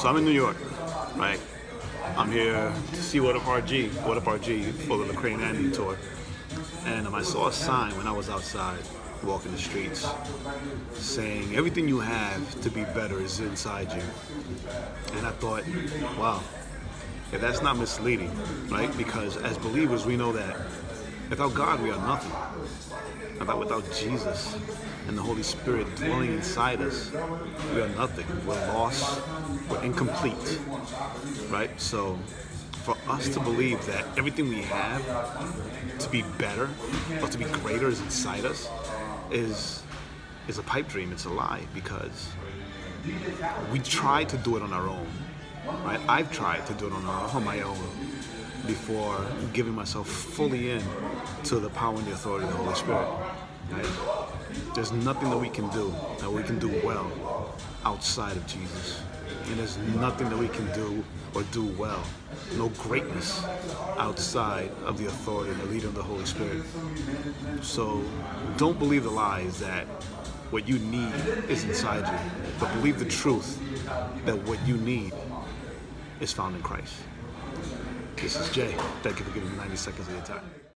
So I'm in New York, right? I'm here to see What Up RG, What Up RG for the Lecrae Andy tour. And I saw a sign when I was outside walking the streets saying everything you have to be better is inside you. And I thought, wow, if that's not misleading, right? Because as believers, we know that without God, we are nothing. About without Jesus and the Holy Spirit dwelling inside us, we are nothing. We're lost. We're incomplete. Right? So for us to believe that everything we have to be better or to be greater is inside us is is a pipe dream. It's a lie because we try to do it on our own. Right? I've tried to do it on, our, on my own before giving myself fully in to the power and the authority of the Holy Spirit. Right? There's nothing that we can do that we can do well outside of Jesus. And there's nothing that we can do or do well, no greatness outside of the authority and the leading of the Holy Spirit. So don't believe the lies that what you need is inside you, but believe the truth that what you need is found in Christ. This is Jay. Thank you for giving me 90 seconds of your time.